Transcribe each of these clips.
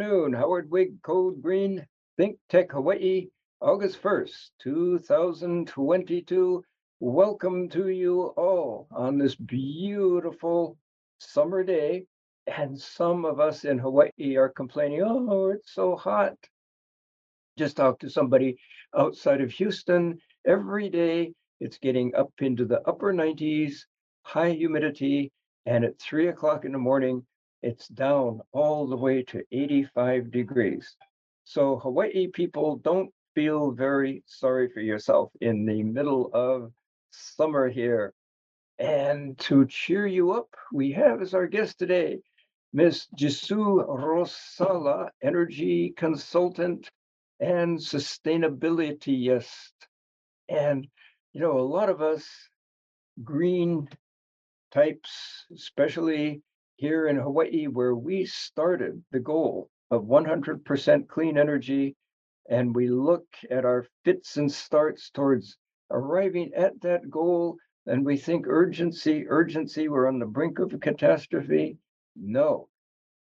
afternoon. Howard Wiig, Code Green, Think Tech Hawaii, August 1st, 2022. Welcome to you all on this beautiful summer day. And some of us in Hawaii are complaining, oh, it's so hot. Just talked to somebody outside of Houston. Every day it's getting up into the upper 90s, high humidity, and at three o'clock in the morning, it's down all the way to 85 degrees. So Hawaii people don't feel very sorry for yourself in the middle of summer here. And to cheer you up, we have as our guest today, Miss Jisu Rosala, energy consultant and sustainabilityist. And, you know, a lot of us green types, especially here in Hawaii, where we started the goal of 100% clean energy, and we look at our fits and starts towards arriving at that goal, and we think urgency, urgency, we're on the brink of a catastrophe. No,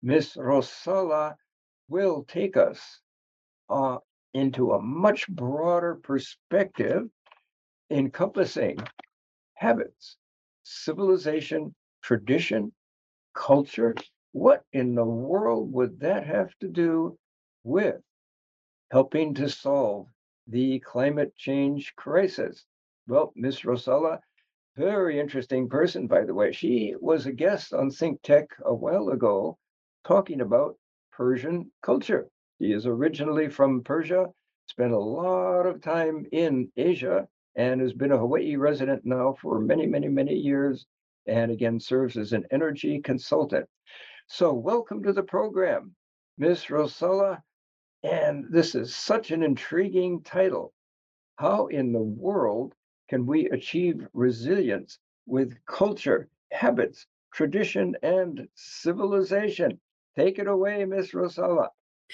Miss Rosala will take us uh, into a much broader perspective encompassing habits, civilization, tradition, culture. What in the world would that have to do with helping to solve the climate change crisis? Well, Miss Rosala, very interesting person, by the way. She was a guest on Think Tech a while ago talking about Persian culture. He is originally from Persia, spent a lot of time in Asia, and has been a Hawaii resident now for many, many, many years and again serves as an energy consultant. So, welcome to the program, Miss Rosala. And this is such an intriguing title. How in the world can we achieve resilience with culture, habits, tradition, and civilization? Take it away, Miss Rosala.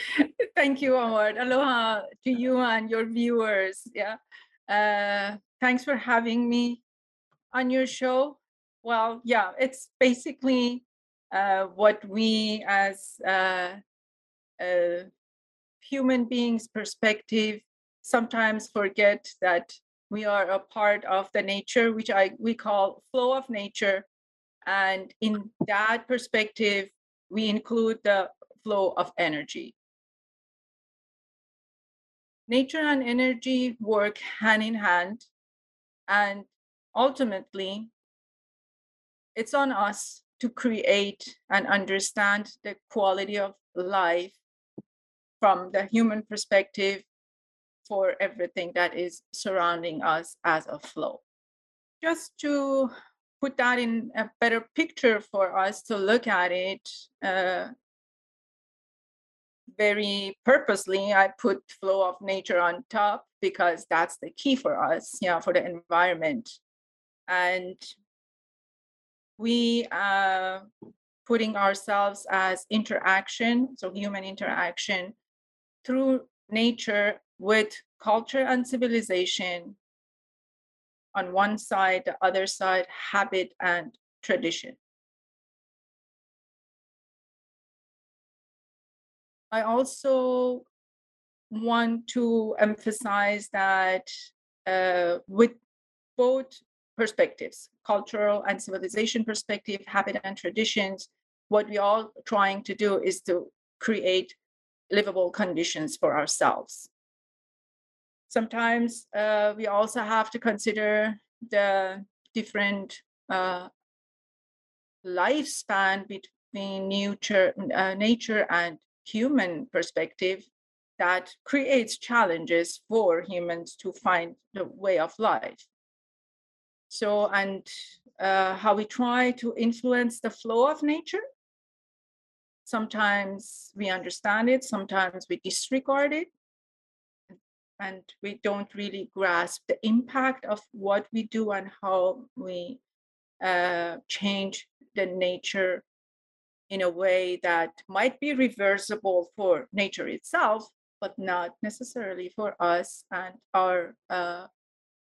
Thank you, Howard. Aloha to you and your viewers. Yeah. Uh, thanks for having me on your show well, yeah, it's basically uh, what we as uh, uh, human beings perspective sometimes forget that we are a part of the nature, which I we call flow of nature. And in that perspective, we include the flow of energy. Nature and energy work hand in hand. And ultimately, it's on us to create and understand the quality of life from the human perspective for everything that is surrounding us as a flow. Just to put that in a better picture for us to look at it, uh, very purposely, I put flow of nature on top because that's the key for us, yeah, for the environment. And we are putting ourselves as interaction, so human interaction through nature with culture and civilization on one side, the other side, habit and tradition. I also want to emphasize that uh, with both perspectives cultural and civilization perspective habit and traditions. What we are trying to do is to create livable conditions for ourselves. Sometimes uh, we also have to consider the different uh, lifespan between nature, uh, nature and human perspective that creates challenges for humans to find the way of life so, and uh, how we try to influence the flow of nature. Sometimes we understand it, sometimes we disregard it, and we don't really grasp the impact of what we do and how we uh, change the nature in a way that might be reversible for nature itself, but not necessarily for us and our uh,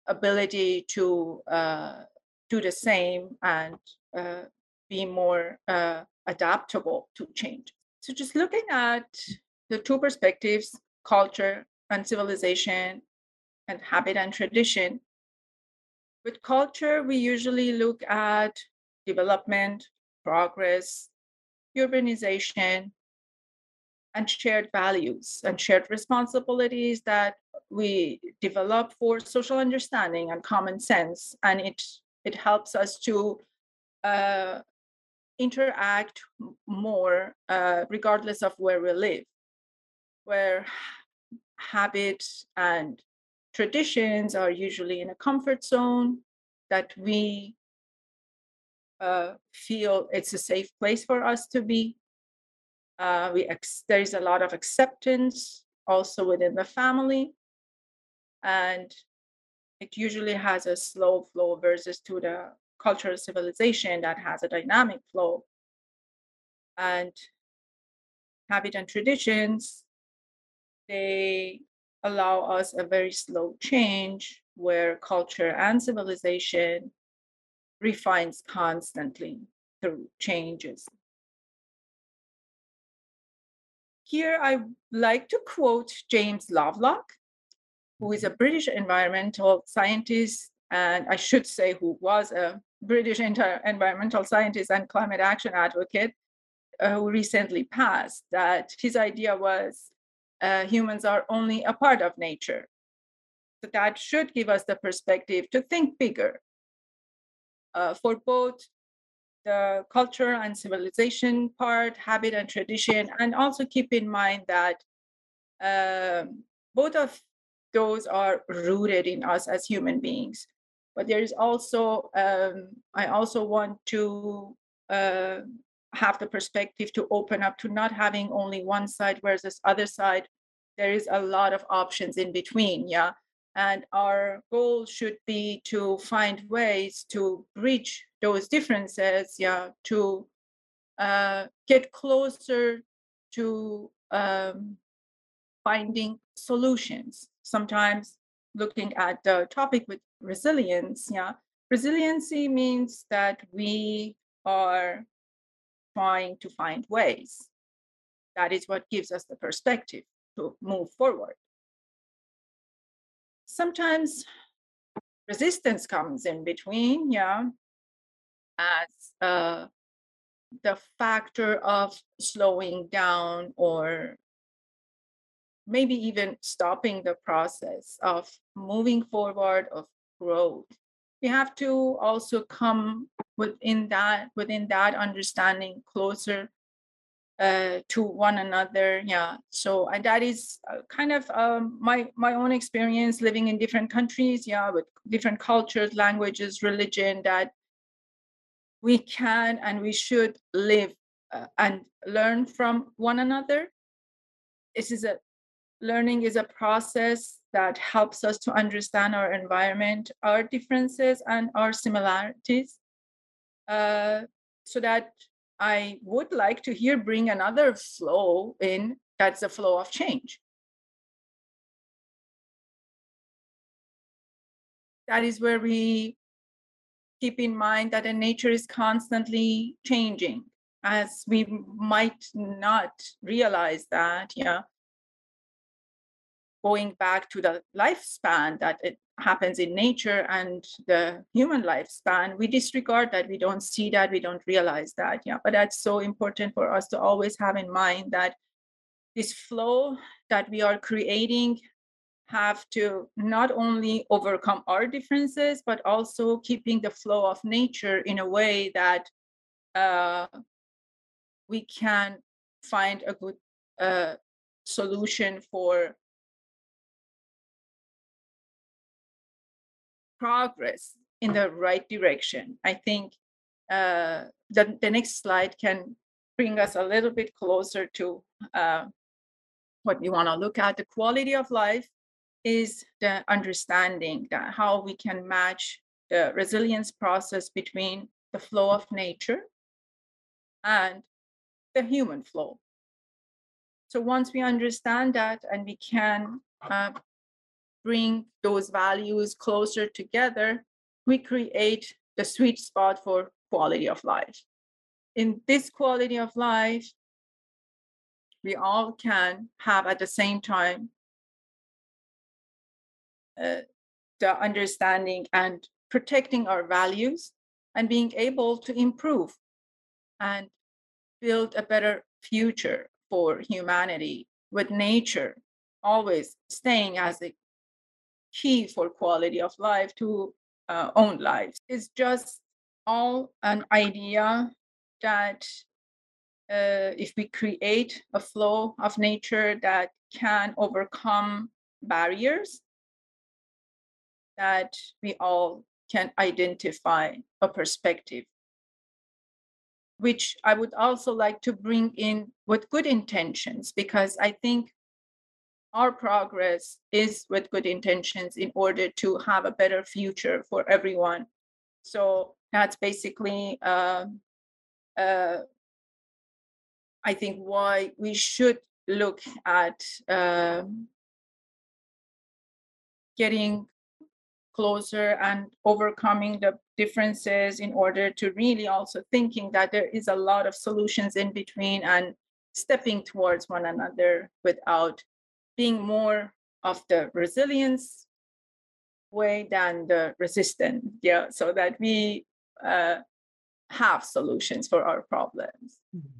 ability to uh, do the same and uh, be more uh, adaptable to change. So just looking at the two perspectives, culture and civilization, and habit and tradition. With culture, we usually look at development, progress, urbanization, and shared values and shared responsibilities that we develop for social understanding and common sense. And it, it helps us to uh, interact more uh, regardless of where we live, where habits and traditions are usually in a comfort zone that we uh, feel it's a safe place for us to be. Uh, we ex- there's a lot of acceptance also within the family, and it usually has a slow flow versus to the cultural civilization that has a dynamic flow. And habit and traditions, they allow us a very slow change where culture and civilization refines constantly through changes. Here, I like to quote James Lovelock, who is a British environmental scientist, and I should say, who was a British environmental scientist and climate action advocate, uh, who recently passed. That his idea was uh, humans are only a part of nature. So that should give us the perspective to think bigger uh, for both the culture and civilization part, habit and tradition, and also keep in mind that um, both of those are rooted in us as human beings. But there is also, um, I also want to uh, have the perspective to open up to not having only one side versus other side. There is a lot of options in between, yeah. And our goal should be to find ways to bridge those differences, yeah, to uh, get closer to um, finding solutions. Sometimes looking at the topic with resilience, yeah, resiliency means that we are trying to find ways. That is what gives us the perspective to move forward. Sometimes resistance comes in between, yeah, as uh, the factor of slowing down or maybe even stopping the process of moving forward of growth. We have to also come within that within that understanding closer uh, to one another yeah. So and that is uh, kind of um, my my own experience living in different countries yeah with different cultures languages religion that we can and we should live uh, and learn from one another. This is a learning is a process that helps us to understand our environment, our differences, and our similarities. Uh, so that I would like to here bring another flow in that's the flow of change. That is where we keep in mind that the nature is constantly changing as we might not realize that yeah going back to the lifespan that it happens in nature and the human lifespan we disregard that. We don't see that. We don't realize that. Yeah but that's so important for us to always have in mind that this flow that we are creating have to not only overcome our differences but also keeping the flow of nature in a way that uh, we can find a good uh, solution for progress in the right direction. I think uh, the, the next slide can bring us a little bit closer to uh, what we want to look at. The quality of life is the understanding that how we can match the resilience process between the flow of nature and the human flow. So once we understand that and we can uh, bring those values closer together, we create the sweet spot for quality of life. In this quality of life, we all can have at the same time uh, the understanding and protecting our values and being able to improve and build a better future for humanity with nature always staying as a key for quality of life to uh, own lives. Is just all an idea that uh, if we create a flow of nature that can overcome barriers that we all can identify a perspective. Which i would also like to bring in with good intentions because i think our progress is with good intentions in order to have a better future for everyone. So that's basically uh, uh, I think why we should look at uh, getting closer and overcoming the differences in order to really also thinking that there is a lot of solutions in between and stepping towards one another without being more of the resilience way than the resistant yeah so that we uh, have solutions for our problems mm-hmm.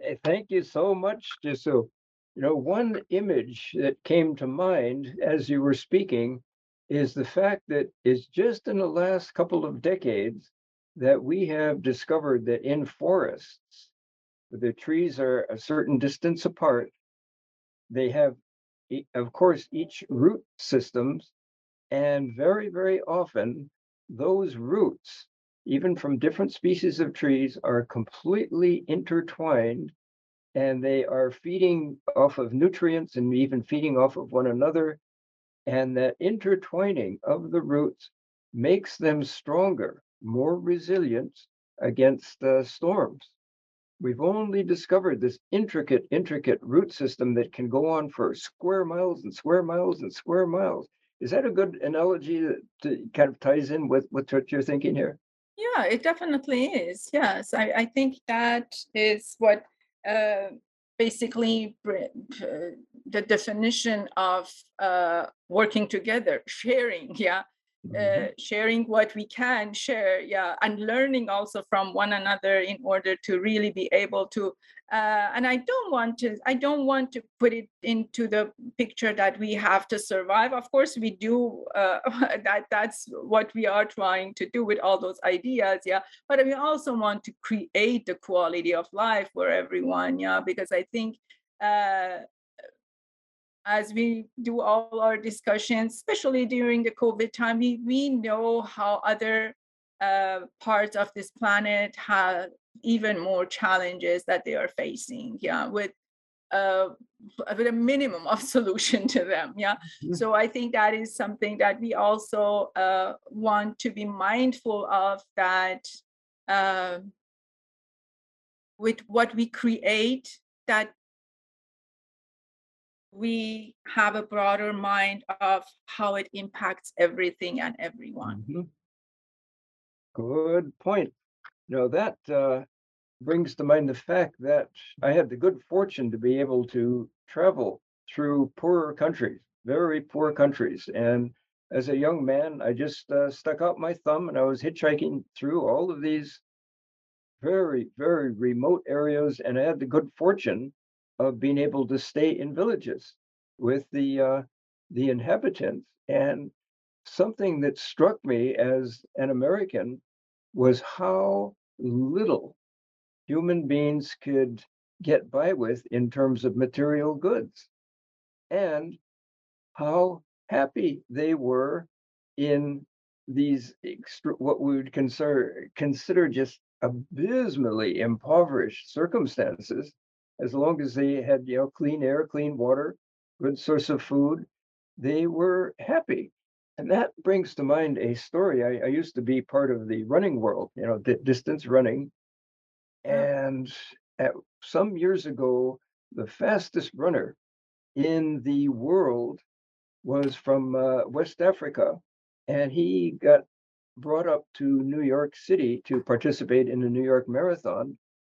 Hey, thank you so much, Jisu. You know, one image that came to mind as you were speaking is the fact that it's just in the last couple of decades that we have discovered that in forests, the trees are a certain distance apart. They have, of course, each root systems, and very, very often those roots even from different species of trees, are completely intertwined and they are feeding off of nutrients and even feeding off of one another. And that intertwining of the roots makes them stronger, more resilient against uh, storms. We've only discovered this intricate, intricate root system that can go on for square miles and square miles and square miles. Is that a good analogy that kind of ties in with, with what you're thinking here? Yeah, it definitely is. Yes, I, I think that is what uh, basically uh, the definition of uh, working together, sharing. Yeah. Uh, sharing what we can share. Yeah, and learning also from one another in order to really be able to uh, and i don't want to i don't want to put it into the picture that we have to survive of course we do uh, that that's what we are trying to do with all those ideas yeah but we also want to create the quality of life for everyone yeah because i think uh, as we do all our discussions especially during the covid time we, we know how other uh, parts of this planet have even more challenges that they are facing yeah with uh, with a minimum of solution to them yeah mm-hmm. so i think that is something that we also uh, want to be mindful of that uh, with what we create that we have a broader mind of how it impacts everything and everyone mm-hmm. good point know, that uh, brings to mind the fact that I had the good fortune to be able to travel through poorer countries, very poor countries. And as a young man, I just uh, stuck out my thumb and I was hitchhiking through all of these very, very remote areas. And I had the good fortune of being able to stay in villages with the uh, the inhabitants. And something that struck me as an American was how little human beings could get by with in terms of material goods and how happy they were in these extra, what we would consider consider just abysmally impoverished circumstances as long as they had you know clean air clean water good source of food they were happy and that brings to mind a story. I, I used to be part of the running world, you know, distance running. And at some years ago, the fastest runner in the world was from uh, West Africa. And he got brought up to New York City to participate in the New York Marathon.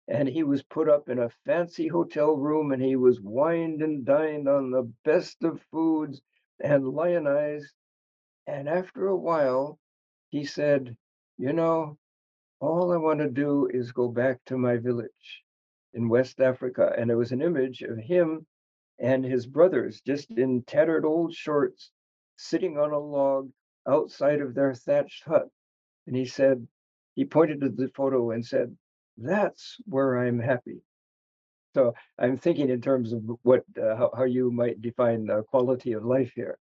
And he was put up in a fancy hotel room and he was wined and dined on the best of foods and lionized. And after a while, he said, You know, all I want to do is go back to my village in West Africa. And there was an image of him and his brothers just in tattered old shorts sitting on a log outside of their thatched hut. And he said, he pointed to the photo and said, That's where I'm happy. So I'm thinking in terms of what, uh, how, how you might define the quality of life here.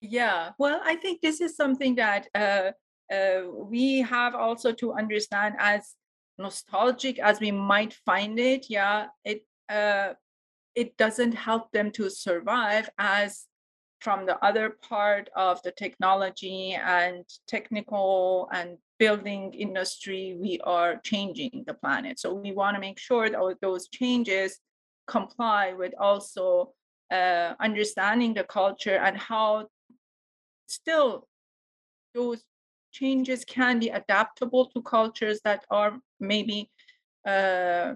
Yeah, well, I think this is something that uh, uh, we have also to understand as nostalgic as we might find it. Yeah, it uh, it doesn't help them to survive as from the other part of the technology and technical and building industry, we are changing the planet. So we want to make sure that those changes comply with also uh, understanding the culture and how still those changes can be adaptable to cultures that are maybe uh,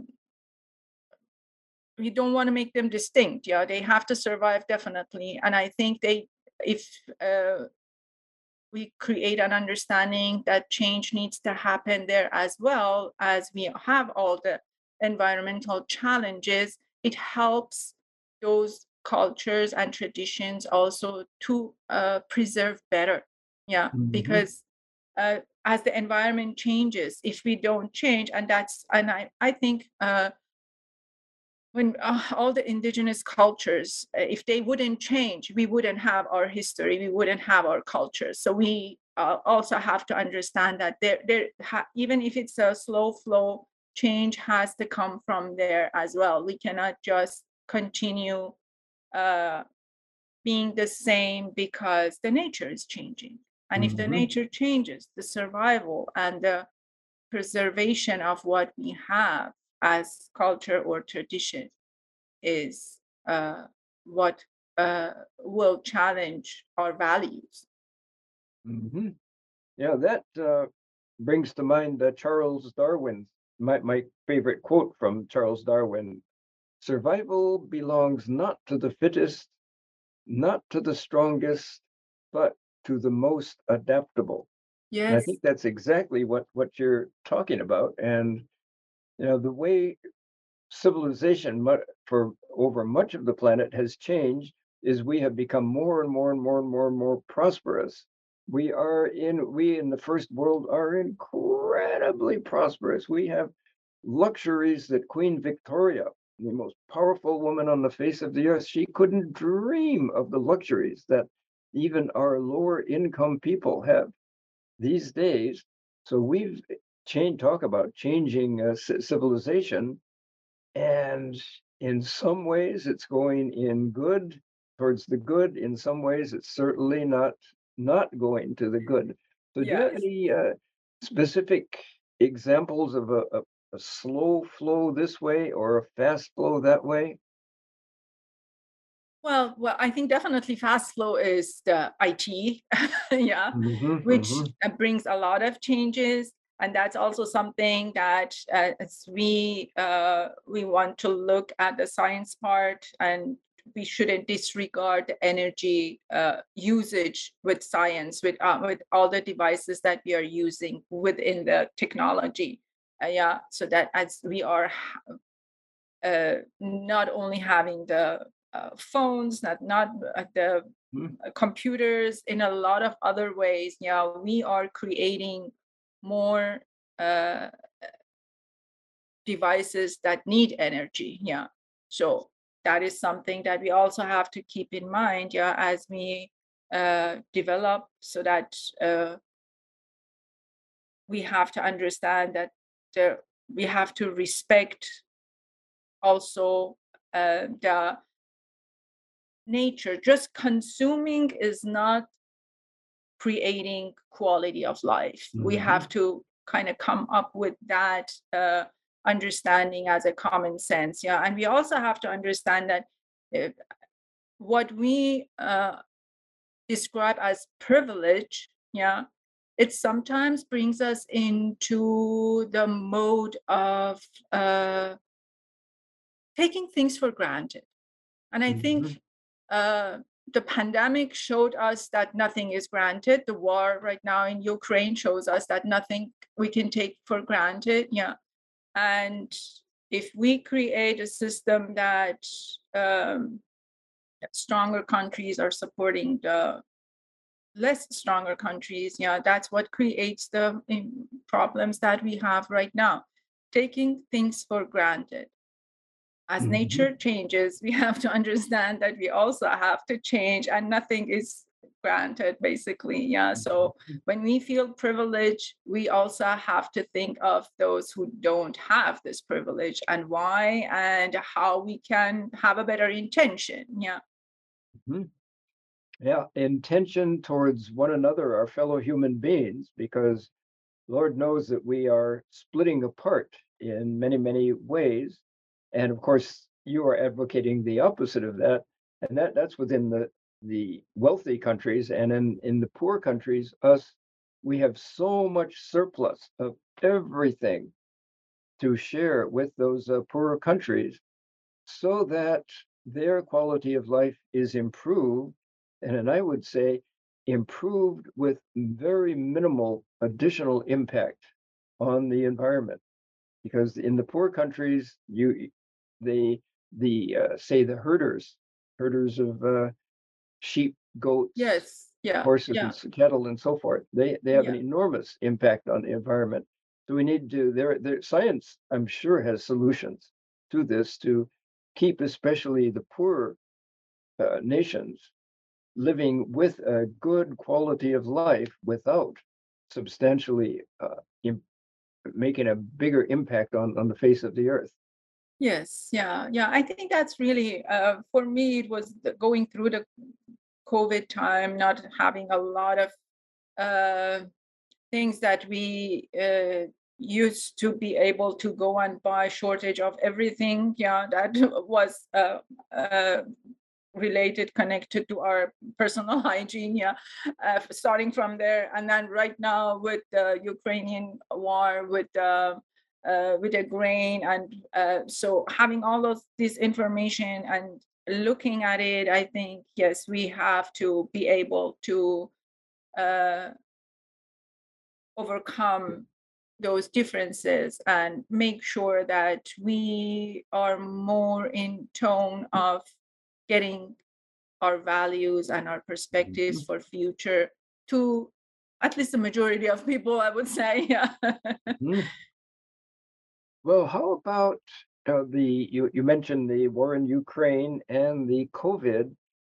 we don't want to make them distinct yeah they have to survive definitely and i think they if uh, we create an understanding that change needs to happen there as well as we have all the environmental challenges it helps those cultures and traditions also to uh, preserve better yeah mm-hmm. because uh, as the environment changes if we don't change and that's and i i think uh, when uh, all the indigenous cultures uh, if they wouldn't change we wouldn't have our history we wouldn't have our culture so we uh, also have to understand that there there ha- even if it's a slow flow change has to come from there as well we cannot just continue uh, being the same because the nature is changing and mm-hmm. if the mm-hmm. nature changes the survival and the preservation of what we have as culture or tradition is uh, what uh, will challenge our values. Mm-hmm. Yeah, that uh, brings to mind Charles Darwin's my, my favorite quote from Charles Darwin survival belongs not to the fittest, not to the strongest, but to the most adaptable. Yes. And I think that's exactly what, what you're talking about. And you know the way civilization for over much of the planet has changed is we have become more and more and more and more and more prosperous. We are in we in the first world are incredibly prosperous. We have luxuries that queen victoria the most powerful woman on the face of the earth she couldn't dream of the luxuries that even our lower income people have these days. So we've change talk about changing uh, civilization and in some ways it's going in good towards the good in some ways it's certainly not not going to the good. So do you have any uh, specific examples of a, a, a slow flow this way or a fast flow that way? Well, well, I think definitely fast flow is the IT, yeah, mm-hmm, which mm-hmm. brings a lot of changes and that's also something that uh, as we uh, we want to look at the science part and we shouldn't disregard the energy uh, usage with science with uh, with all the devices that we are using within the technology uh, yeah so that as we are uh, not only having the phones not not the mm. computers in a lot of other ways yeah we are creating more uh, devices that need energy. Yeah. So that is something that we also have to keep in mind, yeah, as we uh, develop, so that uh, we have to understand that we have to respect also uh, the nature. Just consuming is not creating quality of life. Mm-hmm. We have to kind of come up with that uh, understanding as a common sense. Yeah, and we also have to understand that if, what we uh, describe as privilege, yeah, it sometimes brings us into the mode of uh, taking things for granted. And I think Mhm. uh, the pandemic showed us that nothing is granted. The war right now in Ukraine shows us that nothing we can take for granted. Yeah. And if we create a system that um, stronger countries are supporting the less stronger countries, yeah, that's what creates the um, problems that we have right now. Taking things for granted as Mhm. nature changes, we have to understand that we also have to change and nothing is granted basically. Yeah. So when we feel privilege, we also have to think of those who don't have this privilege and why and how we can have a better intention. Yeah. Yeah, intention towards one another, our fellow human beings, because Lord knows that we are splitting apart in many, many ways. And of course, you are advocating the opposite of that. And that, that's within the, the wealthy countries. And in, in the poor countries, us, we have so much surplus of everything to share with those uh, poorer countries so that their quality of life is improved. And then I would say improved with very minimal additional impact on the environment. Because in the poor countries, you the the uh, say the herders, herders of uh, sheep, goats, Yes. Yeah. horses, Yeah. and cattle, and so forth. They they have an enormous impact on the environment. So we need to their their science, I'm sure, has solutions to this to keep especially the poorer uh, nations living with a good quality of life without substantially uh, making a bigger impact on on the face of the earth. Yes, yeah, yeah. I think that's really uh, for me. It was the, going through the COVID time, not having a lot of uh, things that we uh, used to be able to go and buy. Shortage of everything. Yeah, that was uh, uh, related, connected to our personal hygiene. Yeah, uh, starting from there, and then right now with the Ukrainian war, with uh, with the grain and uh, so having all of this information and looking at it i think yes we have to be able to uh, overcome those differences and make sure that we are more in tone of getting our values and our perspectives for future to at least the majority of people i would say yeah Mm. Well, how about uh, the you, you mentioned the war in Ukraine and the COVID.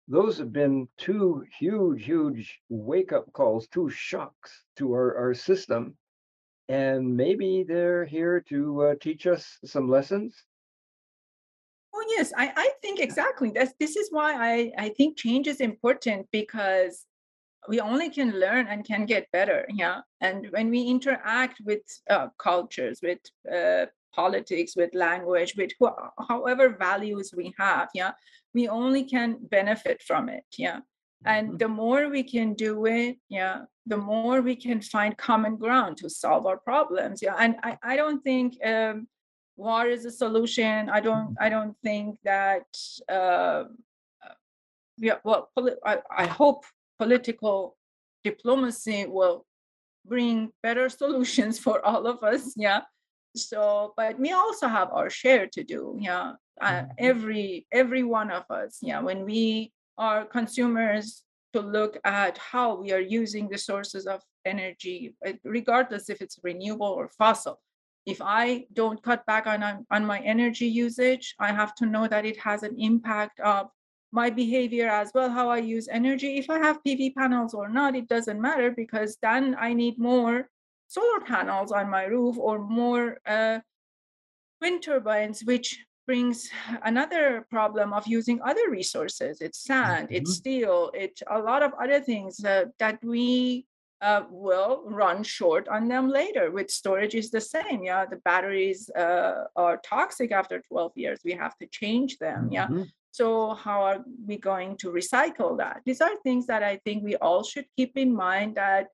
Those have been two huge, huge wake up calls, two shocks to our, our system. And maybe they're here to uh, teach us some lessons. Oh yes, I, I think exactly. That's this is why I, I think change is important because we only can learn and can get better. Yeah. And when we interact with uh, cultures, with uh, politics, with language, with who, however values we have, yeah, we only can benefit from it. Yeah. And Mhm. the more we can do it, yeah, the more we can find common ground to solve our problems. Yeah. And I, I don't think um, war is a solution. I don't I don't think that uh, yeah, well, I, I hope political diplomacy will bring better solutions for all of us. Yeah. So, but we also have our share to do. Yeah. Uh, Mhm. every every one of us. Yeah. When we are consumers, to look at how we are using the sources of energy, uh, regardless if it's renewable or fossil. If I don't cut back on, on my energy usage, I have to know that it has an impact of my behavior as well, how I use energy. If I have PV panels or not, it doesn't matter because then I need more solar panels on my roof or more uh, wind turbines, which brings another problem of using other resources. It's sand, it's Mhm. steel, it's a lot of other things uh, that we uh, will run short on them later. With storage is the same. Yeah, the batteries uh, are toxic after 12 years. We have to change them. Yeah. Mhm. So how are we going to recycle that? These are things that I think we all should keep in mind that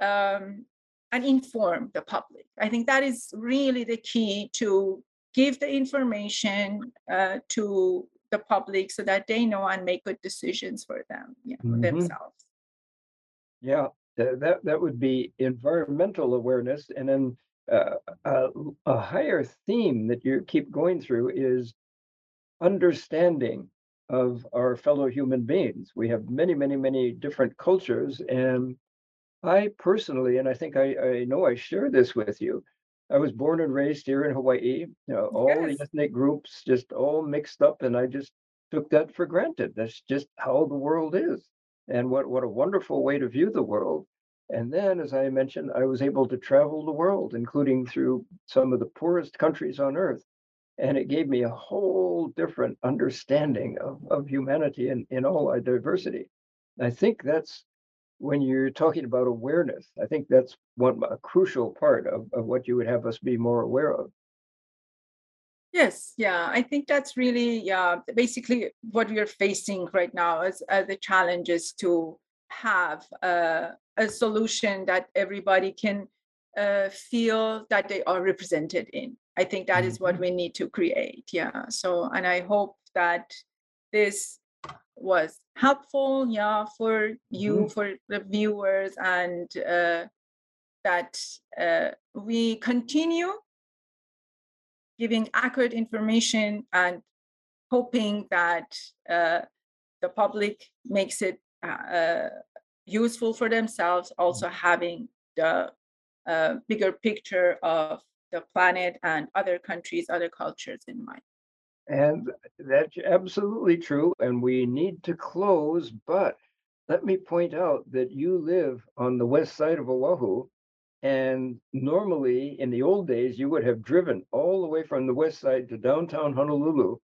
um, and inform the public. I think that is really the key to give the information uh, to the public so that they know and make good decisions for them, yeah, for Mhm. themselves. Yeah, that that would be environmental awareness, and then uh, a, a higher theme that you keep going through is understanding of our fellow human beings. We have many, many, many different cultures, and I personally, and I think I, I know I share this with you. I was born and raised here in Hawaii. You know, all the ethnic groups just all mixed up, and I just took that for granted. That's just how the world is. And what what a wonderful way to view the world. And then, as I mentioned, I was able to travel the world, including through some of the poorest countries on earth. And it gave me a whole different understanding of, of humanity in, in all our diversity. I think that's when you're talking about awareness, I think that's one a crucial part of, of what you would have us be more aware of. Yes, yeah, I think that's really, yeah, basically what we are facing right now is uh, the challenges to have uh, a solution that everybody can uh, feel that they are represented in. I think that is what Mhm. we need to create. Yeah. So, and I hope that this was helpful, yeah, for you, for the viewers, and uh, that uh, we continue giving accurate information and hoping that uh, the public makes it uh, useful for themselves, also having the uh, bigger picture of the planet and other countries, other cultures in mind. And that's absolutely true. And we need to close, but let me point out that you live on the west side of Oahu. And normally, in the old days, you would have driven all the way from the west side to downtown Honolulu,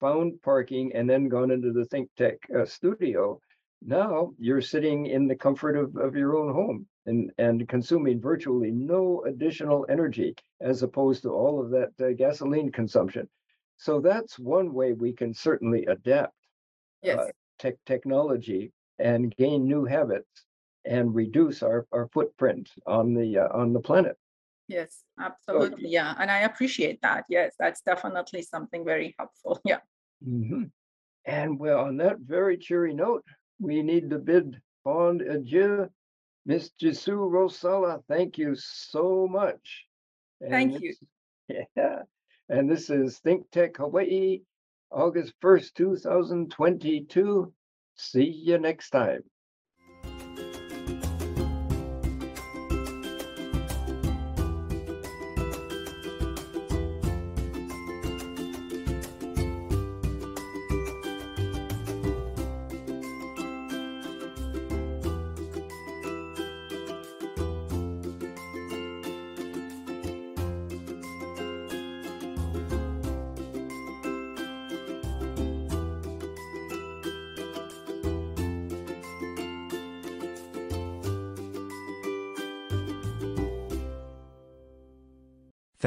found parking, and then gone into the Think Tech uh, studio. Now you're sitting in the comfort of, of your own home and, and consuming virtually no additional energy as opposed to all of that uh, gasoline consumption. So that's one way we can certainly adapt Yes. uh, tech technology and gain new habits and reduce our, our footprint on the uh, on the planet. Yes, absolutely. Yeah. And I appreciate that. Yes, that's definitely something very helpful. Yeah. Mhm. And well, on that very cheery note, we need to bid fond adieu. Miss Jesu Rosala, thank you so much. Thank you. Yeah. And this is Think Tech Hawaii, August 1st, 2022. See you next time.